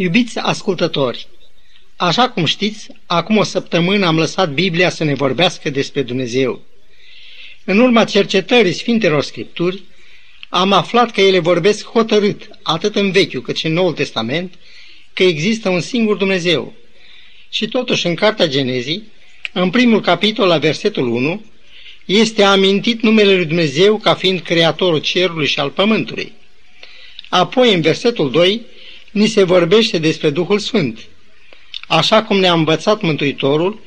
Iubiți ascultători, așa cum știți, acum o săptămână am lăsat Biblia să ne vorbească despre Dumnezeu. În urma cercetării Sfintelor Scripturi, am aflat că ele vorbesc hotărât, atât în Vechiul cât și în Noul Testament, că există un singur Dumnezeu. Și totuși în Cartea Genezii, în primul capitol la versetul 1, este amintit numele lui Dumnezeu ca fiind creatorul cerului și al pământului. Apoi, în versetul 2, ni se vorbește despre Duhul Sfânt. Așa cum ne-a învățat Mântuitorul,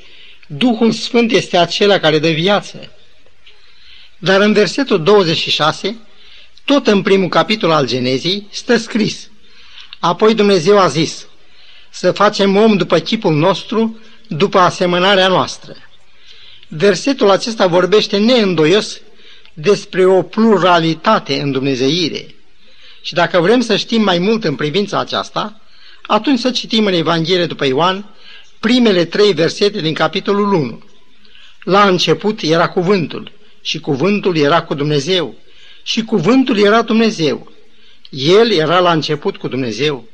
Duhul Sfânt este acela care dă viață. Dar în versetul 26, tot în primul capitol al Genezii, stă scris. Apoi Dumnezeu a zis, să facem om după chipul nostru, după asemănarea noastră. Versetul acesta vorbește neîndoios despre o pluralitate în Dumnezeire. Și dacă vrem să știm mai mult în privința aceasta, atunci să citim în Evanghelie după Ioan primele trei versete din capitolul 1. La început era cuvântul și cuvântul era cu Dumnezeu și cuvântul era Dumnezeu. El era la început cu Dumnezeu.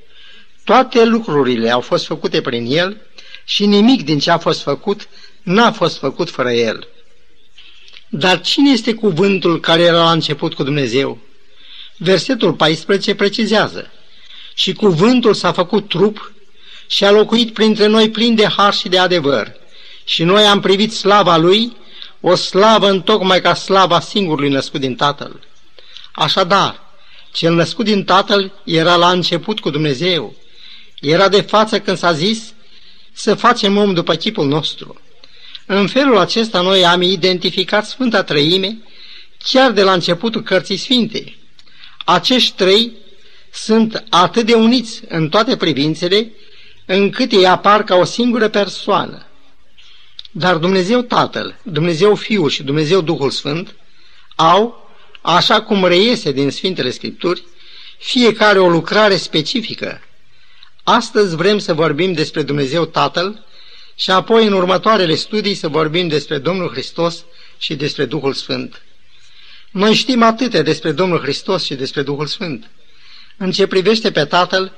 Toate lucrurile au fost făcute prin El și nimic din ce a fost făcut n-a fost făcut fără El. Dar cine este cuvântul care era la început cu Dumnezeu? Versetul 14 precizează. Și cuvântul s-a făcut trup și a locuit printre noi plin de har și de adevăr. Și noi am privit slava lui, o slavă întocmai ca slava singurului născut din Tatăl. Așadar, cel născut din Tatăl era la început cu Dumnezeu. Era de față când s-a zis să facem om după chipul nostru. În felul acesta noi am identificat Sfânta Trăime chiar de la începutul Cărții Sfinte. Acești trei sunt atât de uniți în toate privințele, încât ei apar ca o singură persoană. Dar Dumnezeu Tatăl, Dumnezeu Fiul și Dumnezeu Duhul Sfânt au, așa cum reiese din Sfintele Scripturi, fiecare o lucrare specifică. Astăzi vrem să vorbim despre Dumnezeu Tatăl și apoi în următoarele studii să vorbim despre Domnul Hristos și despre Duhul Sfânt. Noi știm atâtea despre Domnul Hristos și despre Duhul Sfânt. În ce privește pe Tatăl,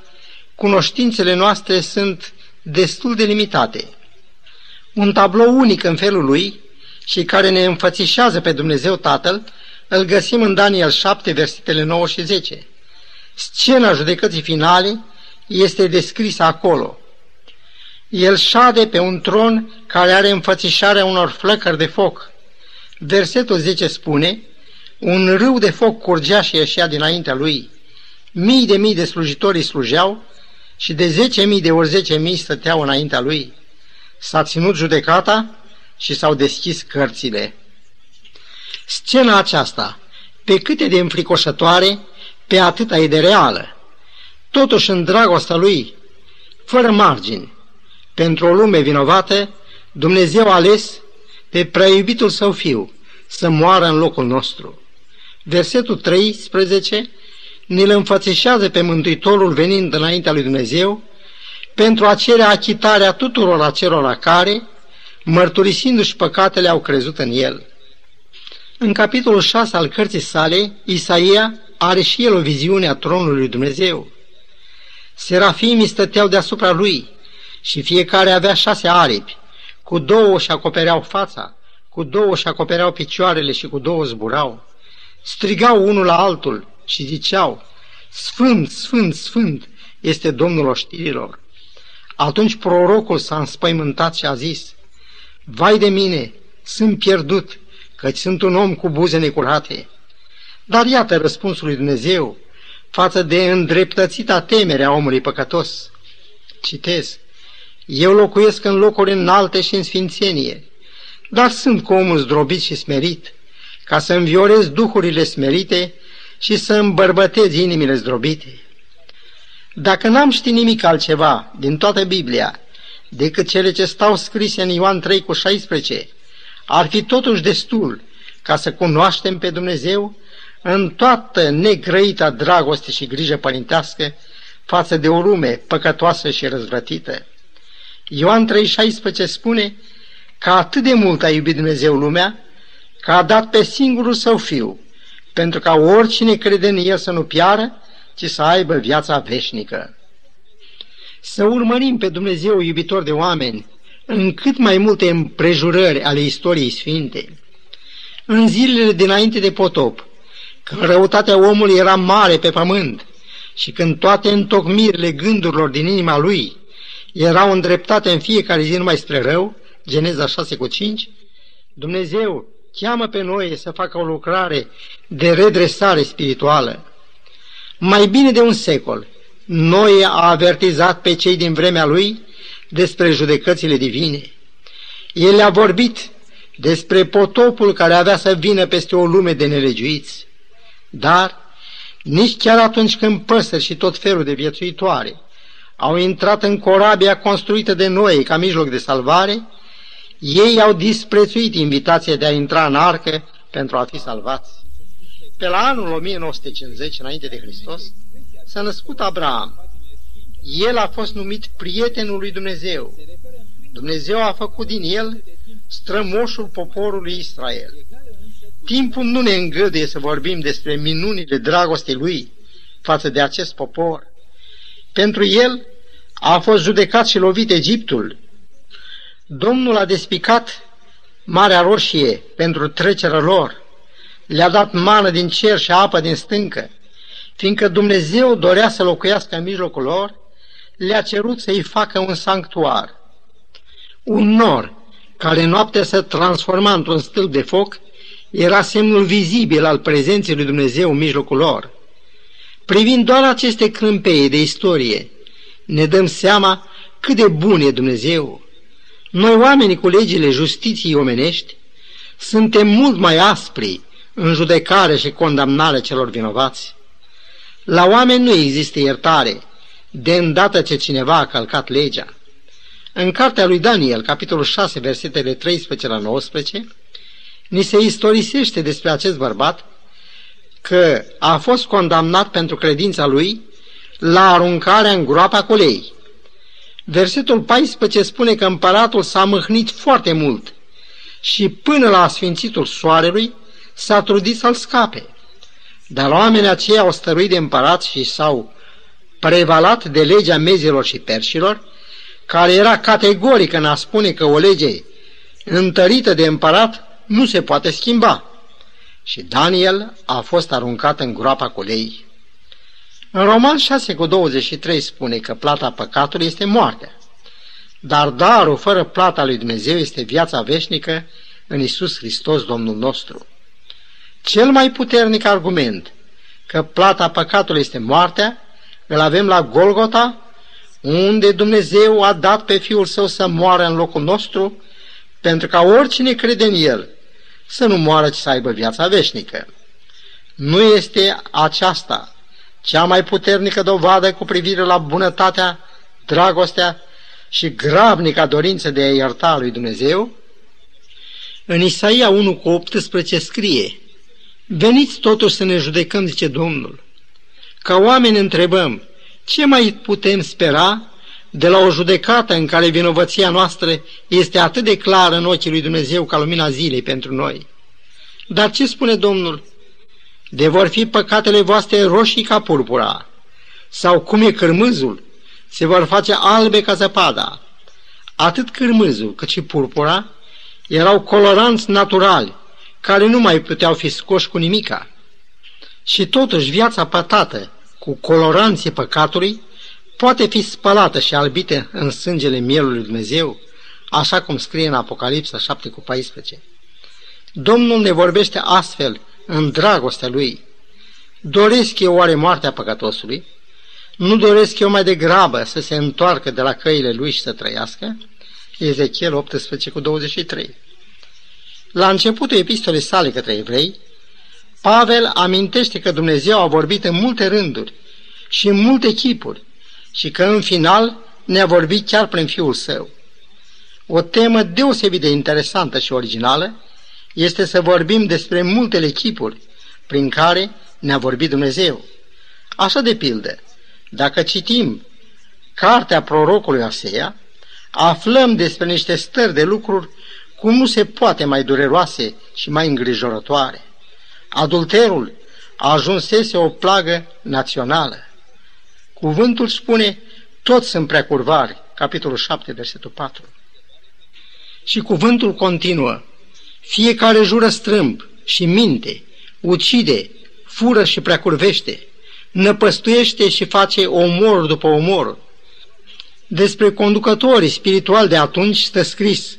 cunoștințele noastre sunt destul de limitate. Un tablou unic în felul lui și care ne înfățișează pe Dumnezeu Tatăl, îl găsim în Daniel 7, versetele 9 și 10. Scena judecății finale este descrisă acolo. El șade pe un tron care are înfățișarea unor flăcări de foc. Versetul 10 spune, un râu de foc curgea și ieșea dinaintea lui. Mii de mii de slujitori îi slujeau și de zece mii de ori zece mii stăteau înaintea lui. S-a ținut judecata și s-au deschis cărțile. Scena aceasta, pe câte de înfricoșătoare, pe atâta e de reală. Totuși în dragostea lui, fără margini, pentru o lume vinovată, Dumnezeu a ales pe preiubitul său fiu să moară în locul nostru versetul 13 ne-l înfățișează pe Mântuitorul venind înaintea lui Dumnezeu pentru a cere achitarea tuturor acelora care, mărturisindu-și păcatele, au crezut în el. În capitolul 6 al cărții sale, Isaia are și el o viziune a tronului lui Dumnezeu. Serafimii stăteau deasupra lui și fiecare avea șase aripi, cu două și acopereau fața, cu două și acopereau picioarele și cu două zburau strigau unul la altul și ziceau, Sfânt, Sfânt, Sfânt este Domnul oștirilor. Atunci prorocul s-a înspăimântat și a zis, Vai de mine, sunt pierdut, căci sunt un om cu buze necurate. Dar iată răspunsul lui Dumnezeu față de îndreptățita temere a omului păcătos. Citez, eu locuiesc în locuri înalte și în sfințenie, dar sunt cu omul zdrobit și smerit, ca să înviorez duhurile smerite și să îmbărbătez inimile zdrobite. Dacă n-am ști nimic altceva din toată Biblia decât cele ce stau scrise în Ioan 3 cu 16, ar fi totuși destul ca să cunoaștem pe Dumnezeu în toată negrăita dragoste și grijă părintească față de o lume păcătoasă și răzvrătită. Ioan 3,16 spune că atât de mult a iubit Dumnezeu lumea, că a dat pe singurul său fiu, pentru ca oricine crede în el să nu piară, ci să aibă viața veșnică. să urmărim pe Dumnezeu iubitor de oameni în cât mai multe împrejurări ale istoriei sfinte. În zilele dinainte de potop, când răutatea omului era mare pe pământ și când toate întocmirile gândurilor din inima lui erau îndreptate în fiecare zi numai spre rău, Geneza 6 cu 5, Dumnezeu cheamă pe noi să facă o lucrare de redresare spirituală. Mai bine de un secol, noi a avertizat pe cei din vremea lui despre judecățile divine. El a vorbit despre potopul care avea să vină peste o lume de nelegiuiți. Dar nici chiar atunci când păsări și tot felul de viețuitoare au intrat în corabia construită de noi ca mijloc de salvare, ei au disprețuit invitația de a intra în arcă pentru a fi salvați. Pe la anul 1950, înainte de Hristos, s-a născut Abraham. El a fost numit prietenul lui Dumnezeu. Dumnezeu a făcut din el strămoșul poporului Israel. Timpul nu ne îngăduie să vorbim despre minunile dragostei lui față de acest popor. Pentru el a fost judecat și lovit Egiptul. Domnul a despicat Marea Roșie pentru trecerea lor. Le-a dat mană din cer și apă din stâncă. Fiindcă Dumnezeu dorea să locuiască în mijlocul lor, le-a cerut să-i facă un sanctuar. Un nor care noaptea se transforma într-un stâlp de foc era semnul vizibil al prezenței lui Dumnezeu în mijlocul lor. Privind doar aceste crâmpeie de istorie, ne dăm seama cât de bun e Dumnezeu. Noi, oamenii cu legile justiției omenești, suntem mult mai aspri în judecare și condamnare celor vinovați. La oameni nu există iertare, de îndată ce cineva a călcat legea. În cartea lui Daniel, capitolul 6, versetele 13 la 19, ni se istorisește despre acest bărbat că a fost condamnat pentru credința lui la aruncarea în groapa cu lei. Versetul 14 spune că împăratul s-a mâhnit foarte mult și până la sfințitul soarelui s-a trudit să-l scape. Dar oamenii aceia au stăruit de împărat și s-au prevalat de legea mezilor și perșilor, care era categorică în a spune că o lege întărită de împărat nu se poate schimba. Și Daniel a fost aruncat în groapa cu lei. În Roman 6 cu 23 spune că plata păcatului este moartea, dar darul fără plata lui Dumnezeu este viața veșnică în Isus Hristos Domnul nostru. Cel mai puternic argument că plata păcatului este moartea îl avem la Golgota, unde Dumnezeu a dat pe Fiul Său să moară în locul nostru, pentru ca oricine crede în El să nu moară, ci să aibă viața veșnică. Nu este aceasta cea mai puternică dovadă cu privire la bunătatea, dragostea și grabnica dorință de a ierta lui Dumnezeu? În Isaia 1 cu 18 scrie, Veniți totuși să ne judecăm, zice Domnul. Ca oameni întrebăm, ce mai putem spera de la o judecată în care vinovăția noastră este atât de clară în ochii lui Dumnezeu ca lumina zilei pentru noi? Dar ce spune Domnul? De vor fi păcatele voastre roșii ca purpura, sau cum e cârmâzul, se vor face albe ca zăpada. Atât cârmâzul cât și purpura erau coloranți naturali, care nu mai puteau fi scoși cu nimica. Și totuși viața pătată cu coloranții păcatului poate fi spălată și albită în sângele mielului Dumnezeu, așa cum scrie în Apocalipsa 7 cu 14. Domnul ne vorbește astfel în dragostea Lui. Doresc eu oare moartea păcătosului? Nu doresc eu mai degrabă să se întoarcă de la căile Lui și să trăiască? Ezechiel 18 cu 23. La începutul epistolei sale către evrei, Pavel amintește că Dumnezeu a vorbit în multe rânduri și în multe chipuri și că în final ne-a vorbit chiar prin Fiul Său. O temă deosebit de interesantă și originală este să vorbim despre multele chipuri prin care ne-a vorbit Dumnezeu. Așa de pildă, dacă citim cartea prorocului Asea, aflăm despre niște stări de lucruri cum nu se poate mai dureroase și mai îngrijorătoare. Adulterul a ajunsese o plagă națională. Cuvântul spune, toți sunt preacurvari, capitolul 7, versetul 4. Și cuvântul continuă, fiecare jură strâmb și minte, ucide, fură și preacurvește, năpăstuiește și face omor după omor. Despre conducătorii spirituali de atunci stă scris,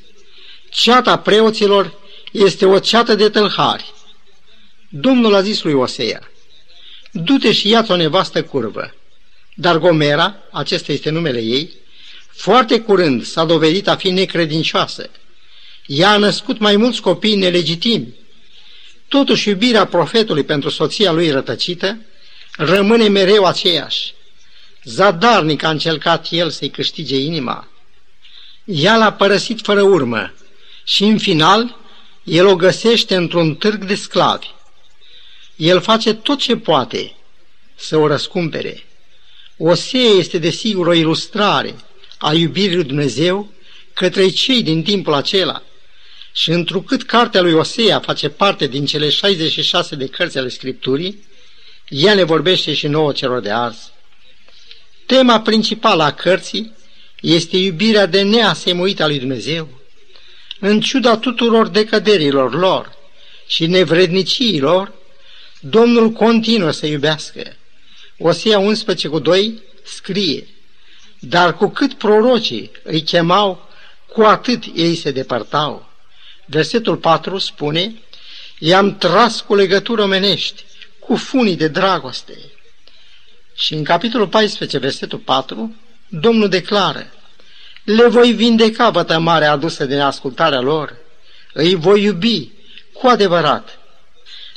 ceata preoților este o ceată de tâlhari. Domnul a zis lui Osea, du-te și ia-ți o nevastă curvă. Dar Gomera, acesta este numele ei, foarte curând s-a dovedit a fi necredincioasă. Ea a născut mai mulți copii nelegitimi. Totuși, iubirea profetului pentru soția lui rătăcită rămâne mereu aceeași. Zadarnic a încercat el să-i câștige inima. Ea l-a părăsit fără urmă și, în final, el o găsește într-un târg de sclavi. El face tot ce poate să o răscumpere. Osea este desigur o ilustrare a iubirii lui Dumnezeu către cei din timpul acela. Și întrucât cartea lui Osea face parte din cele 66 de cărți ale Scripturii, ea ne vorbește și nouă celor de azi. Tema principală a cărții este iubirea de neasemuită a lui Dumnezeu. În ciuda tuturor decăderilor lor și nevredniciilor, Domnul continuă să iubească. Osea 11 cu 2 scrie, Dar cu cât prorocii îi chemau, cu atât ei se depărtau. Versetul 4 spune, I-am tras cu legătură omenești, cu funii de dragoste. Și în capitolul 14, versetul 4, Domnul declară, Le voi vindeca vătămarea adusă din ascultarea lor, îi voi iubi cu adevărat.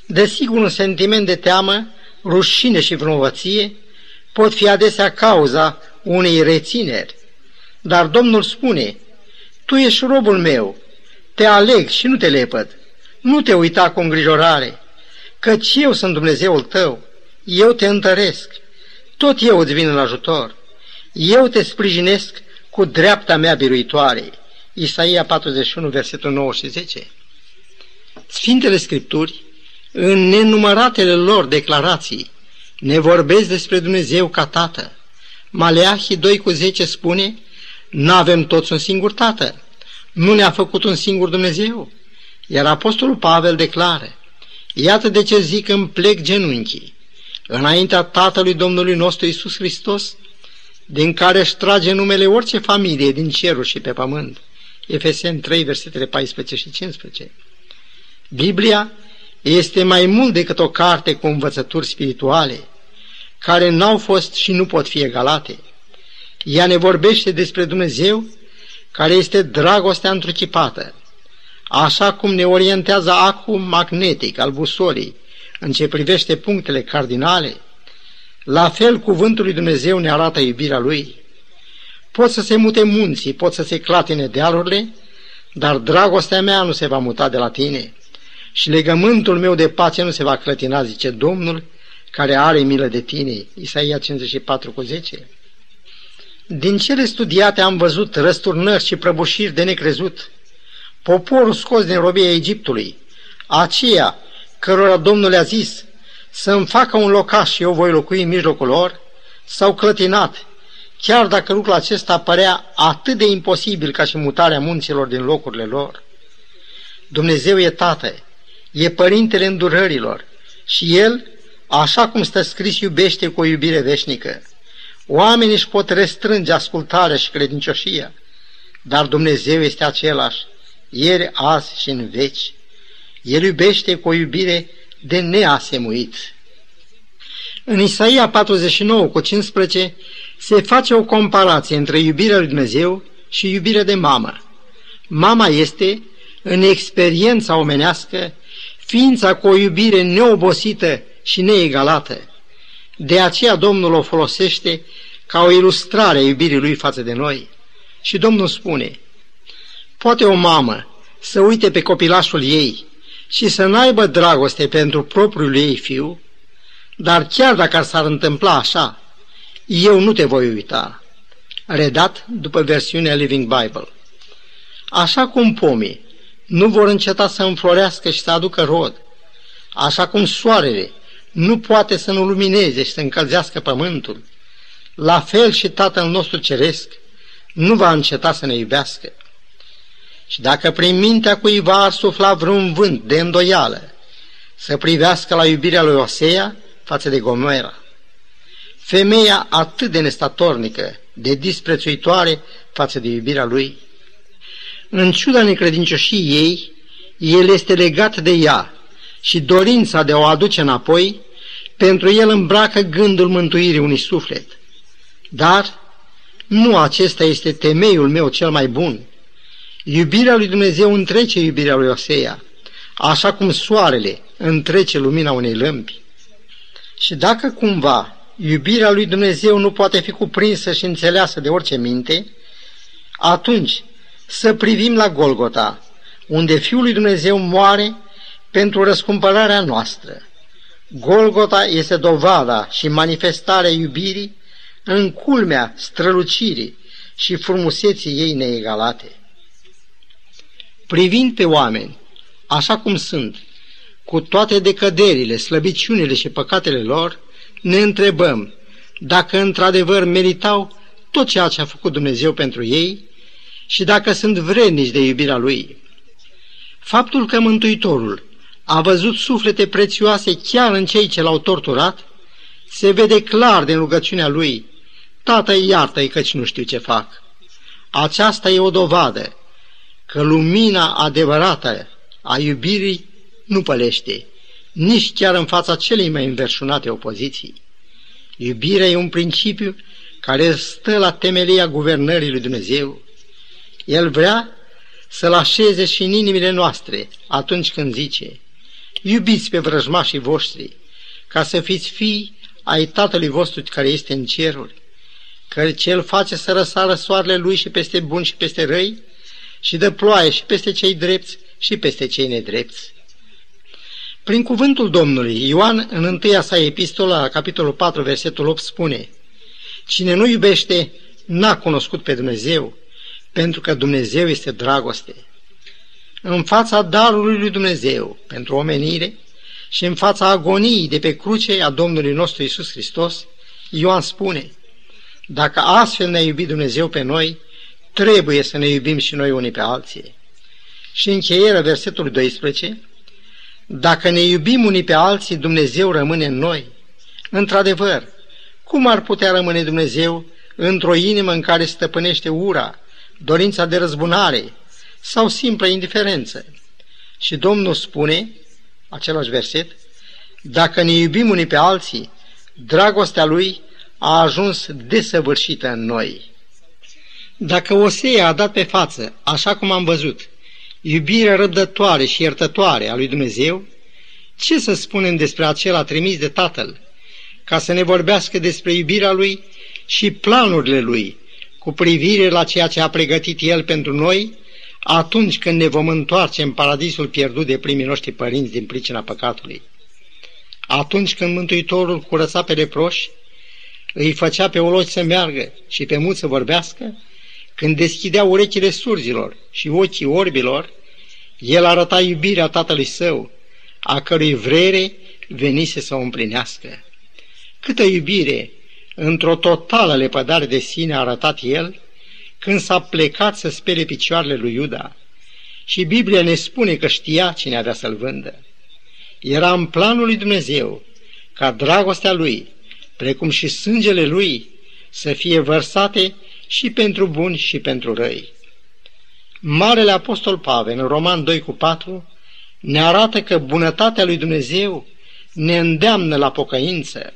Desigur, un sentiment de teamă, rușine și vinovăție pot fi adesea cauza unei rețineri. Dar Domnul spune, Tu ești robul meu, te aleg și nu te lepăd. Nu te uita cu îngrijorare, căci eu sunt Dumnezeul tău, eu te întăresc, tot eu îți vin în ajutor, eu te sprijinesc cu dreapta mea biruitoare. Isaia 41, versetul 9 și 10. Sfintele Scripturi, în nenumăratele lor declarații, ne vorbesc despre Dumnezeu ca Tată. Maleahii 2 cu 10 spune, n-avem toți un singur Tată, nu ne-a făcut un singur Dumnezeu. Iar Apostolul Pavel declară, Iată de ce zic îmi plec genunchii, înaintea Tatălui Domnului nostru Isus Hristos, din care își trage numele orice familie din ceruri și pe pământ. Efeseni 3, versetele 14 și 15. Biblia este mai mult decât o carte cu învățături spirituale, care n-au fost și nu pot fi egalate. Ea ne vorbește despre Dumnezeu, care este dragostea întruchipată, așa cum ne orientează acum magnetic al busolii în ce privește punctele cardinale, la fel cuvântul lui Dumnezeu ne arată iubirea Lui. Pot să se mute munții, pot să se clatine dealurile, dar dragostea mea nu se va muta de la tine și legământul meu de pace nu se va clătina, zice Domnul, care are milă de tine. Isaia 54 cu 10. Din cele studiate am văzut răsturnări și prăbușiri de necrezut, poporul scos din robia Egiptului, aceea cărora Domnul le-a zis să-mi facă un locaș și eu voi locui în mijlocul lor, s-au clătinat, chiar dacă lucrul acesta părea atât de imposibil ca și mutarea munților din locurile lor. Dumnezeu e Tată, e Părintele îndurărilor și El, așa cum stă scris, iubește cu o iubire veșnică. Oamenii își pot restrânge ascultarea și credincioșia, dar Dumnezeu este același ieri, azi și în veci. El iubește cu o iubire de neasemuit. În Isaia 49 cu 15 se face o comparație între iubirea lui Dumnezeu și iubirea de mamă. Mama este, în experiența omenească, ființa cu o iubire neobosită și neegalată. De aceea Domnul o folosește ca o ilustrare a iubirii lui față de noi. Și Domnul spune, Poate o mamă să uite pe copilașul ei și să n-aibă dragoste pentru propriul ei fiu, dar chiar dacă s-ar întâmpla așa, eu nu te voi uita. Redat după versiunea Living Bible. Așa cum pomii nu vor înceta să înflorească și să aducă rod, așa cum soarele nu poate să nu lumineze și să încălzească pământul, la fel și Tatăl nostru Ceresc nu va înceta să ne iubească. Și dacă prin mintea cuiva ar sufla vreun vânt de îndoială, să privească la iubirea lui Osea față de Gomera. Femeia atât de nestatornică, de disprețuitoare față de iubirea lui. În ciuda necredincioșii ei, el este legat de ea și dorința de a o aduce înapoi, pentru el îmbracă gândul mântuirii unui suflet. Dar nu acesta este temeiul meu cel mai bun. Iubirea lui Dumnezeu întrece iubirea lui Osea, așa cum soarele întrece lumina unei lămpi. Și dacă cumva iubirea lui Dumnezeu nu poate fi cuprinsă și înțeleasă de orice minte, atunci să privim la Golgota, unde Fiul lui Dumnezeu moare pentru răscumpărarea noastră. Golgota este dovada și manifestarea iubirii în culmea strălucirii și frumuseții ei neegalate. Privind pe oameni, așa cum sunt, cu toate decăderile, slăbiciunile și păcatele lor, ne întrebăm dacă într-adevăr meritau tot ceea ce a făcut Dumnezeu pentru ei și dacă sunt vrednici de iubirea Lui. Faptul că Mântuitorul a văzut suflete prețioase chiar în cei ce l-au torturat, se vede clar din rugăciunea Lui, Tată, iartă-i căci nu știu ce fac. Aceasta e o dovadă că lumina adevărată a iubirii nu pălește, nici chiar în fața celei mai înverșunate opoziții. Iubirea e un principiu care stă la temelia guvernării lui Dumnezeu. El vrea să-l așeze și în inimile noastre atunci când zice, iubiți pe vrăjmașii voștri, ca să fiți fii ai Tatălui vostru care este în ceruri, că cel face să răsară soarele lui și peste bun și peste răi, și dă ploaie și peste cei drepți și peste cei nedrepți. Prin cuvântul Domnului, Ioan, în întâia sa epistola, capitolul 4, versetul 8, spune Cine nu iubește, n-a cunoscut pe Dumnezeu, pentru că Dumnezeu este dragoste. În fața darului lui Dumnezeu pentru omenire și în fața agoniei de pe cruce a Domnului nostru Isus Hristos, Ioan spune, dacă astfel ne-a iubit Dumnezeu pe noi, trebuie să ne iubim și noi unii pe alții. Și încheierea versetului 12, dacă ne iubim unii pe alții, Dumnezeu rămâne în noi. Într-adevăr, cum ar putea rămâne Dumnezeu într-o inimă în care stăpânește ura, dorința de răzbunare sau simplă indiferență? Și Domnul spune, același verset, dacă ne iubim unii pe alții, dragostea Lui a ajuns desăvârșită în noi. Dacă Osea a dat pe față, așa cum am văzut, iubirea răbdătoare și iertătoare a lui Dumnezeu, ce să spunem despre acela trimis de Tatăl, ca să ne vorbească despre iubirea lui și planurile lui, cu privire la ceea ce a pregătit El pentru noi, atunci când ne vom întoarce în paradisul pierdut de primii noștri părinți din pricina păcatului. Atunci când Mântuitorul curăța pe leproși, îi făcea pe oloși să meargă și pe muți să vorbească, când deschidea urechile surzilor și ochii orbilor, el arăta iubirea tatălui său, a cărui vrere venise să o împlinească. Câtă iubire, într-o totală lepădare de sine a arătat el, când s-a plecat să spere picioarele lui Iuda. Și Biblia ne spune că știa cine avea să-l vândă. Era în planul lui Dumnezeu ca dragostea lui, precum și sângele lui, să fie vărsate și pentru buni și pentru răi. Marele Apostol Pavel, în Roman 2 cu 4, ne arată că bunătatea lui Dumnezeu ne îndeamnă la pocăință.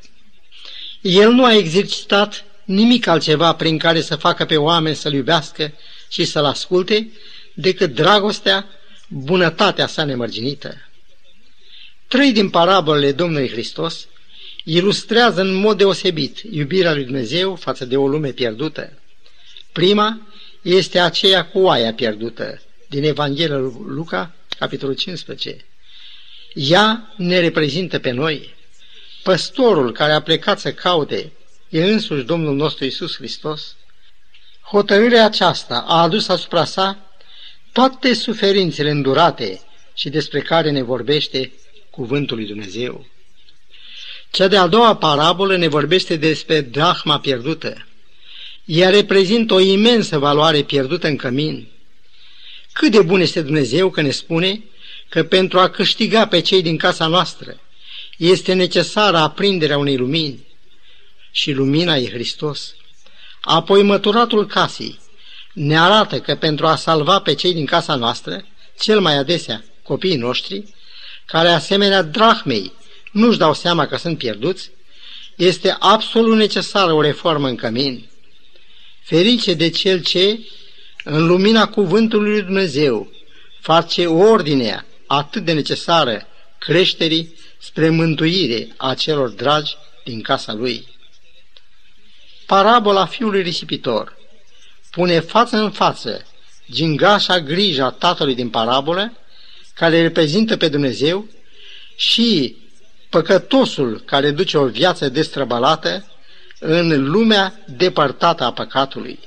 El nu a exercitat nimic altceva prin care să facă pe oameni să-L iubească și să-L asculte, decât dragostea, bunătatea sa nemărginită. Trei din parabolele Domnului Hristos ilustrează în mod deosebit iubirea lui Dumnezeu față de o lume pierdută. Prima este aceea cu oaia pierdută din Evanghelia lui Luca, capitolul 15. Ea ne reprezintă pe noi. Păstorul care a plecat să caute e însuși Domnul nostru Isus Hristos. Hotărârea aceasta a adus asupra sa toate suferințele îndurate și despre care ne vorbește cuvântul lui Dumnezeu. Cea de-a doua parabolă ne vorbește despre drahma pierdută. Ea reprezintă o imensă valoare pierdută în cămin. Cât de bun este Dumnezeu că ne spune că pentru a câștiga pe cei din casa noastră este necesară aprinderea unei lumini și lumina e Hristos. Apoi măturatul casei ne arată că pentru a salva pe cei din casa noastră, cel mai adesea copiii noștri, care asemenea drahmei nu-și dau seama că sunt pierduți, este absolut necesară o reformă în cămin. Ferice de cel ce, în lumina cuvântului lui Dumnezeu, face ordinea atât de necesară creșterii spre mântuire a celor dragi din casa lui. Parabola fiului risipitor pune față în față gingașa grija tatălui din parabolă, care reprezintă pe Dumnezeu, și păcătosul care duce o viață destrăbalată în lumea depărtată a păcatului.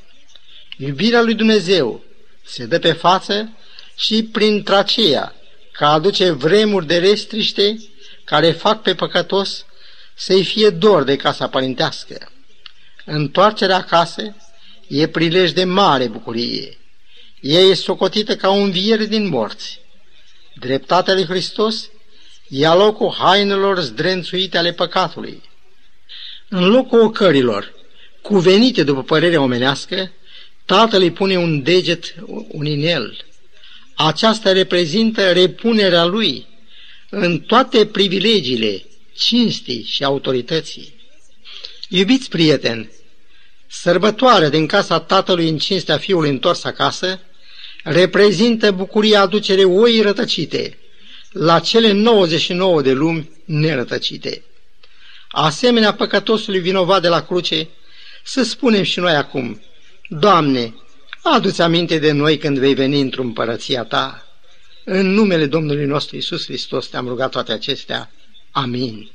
Iubirea lui Dumnezeu se dă pe față și prin traceea, că aduce vremuri de restriște care fac pe păcătos să-i fie dor de casa părintească. Întoarcerea acasă e prilej de mare bucurie. Ea e socotită ca un vier din morți. Dreptatea lui Hristos ia locul hainelor zdrențuite ale păcatului. În locul ocărilor, cuvenite după părerea omenească, tatăl îi pune un deget, un inel. Aceasta reprezintă repunerea lui în toate privilegiile, cinstii și autorității. Iubiți prieteni, sărbătoarea din casa tatălui în cinstea fiului întors acasă reprezintă bucuria aducere oi rătăcite la cele 99 de lumi nerătăcite. Asemenea păcătosului vinovat de la cruce, să spunem și noi acum, Doamne, adu-ți aminte de noi când vei veni într-o împărăția Ta. În numele Domnului nostru Isus Hristos te-am rugat toate acestea. Amin.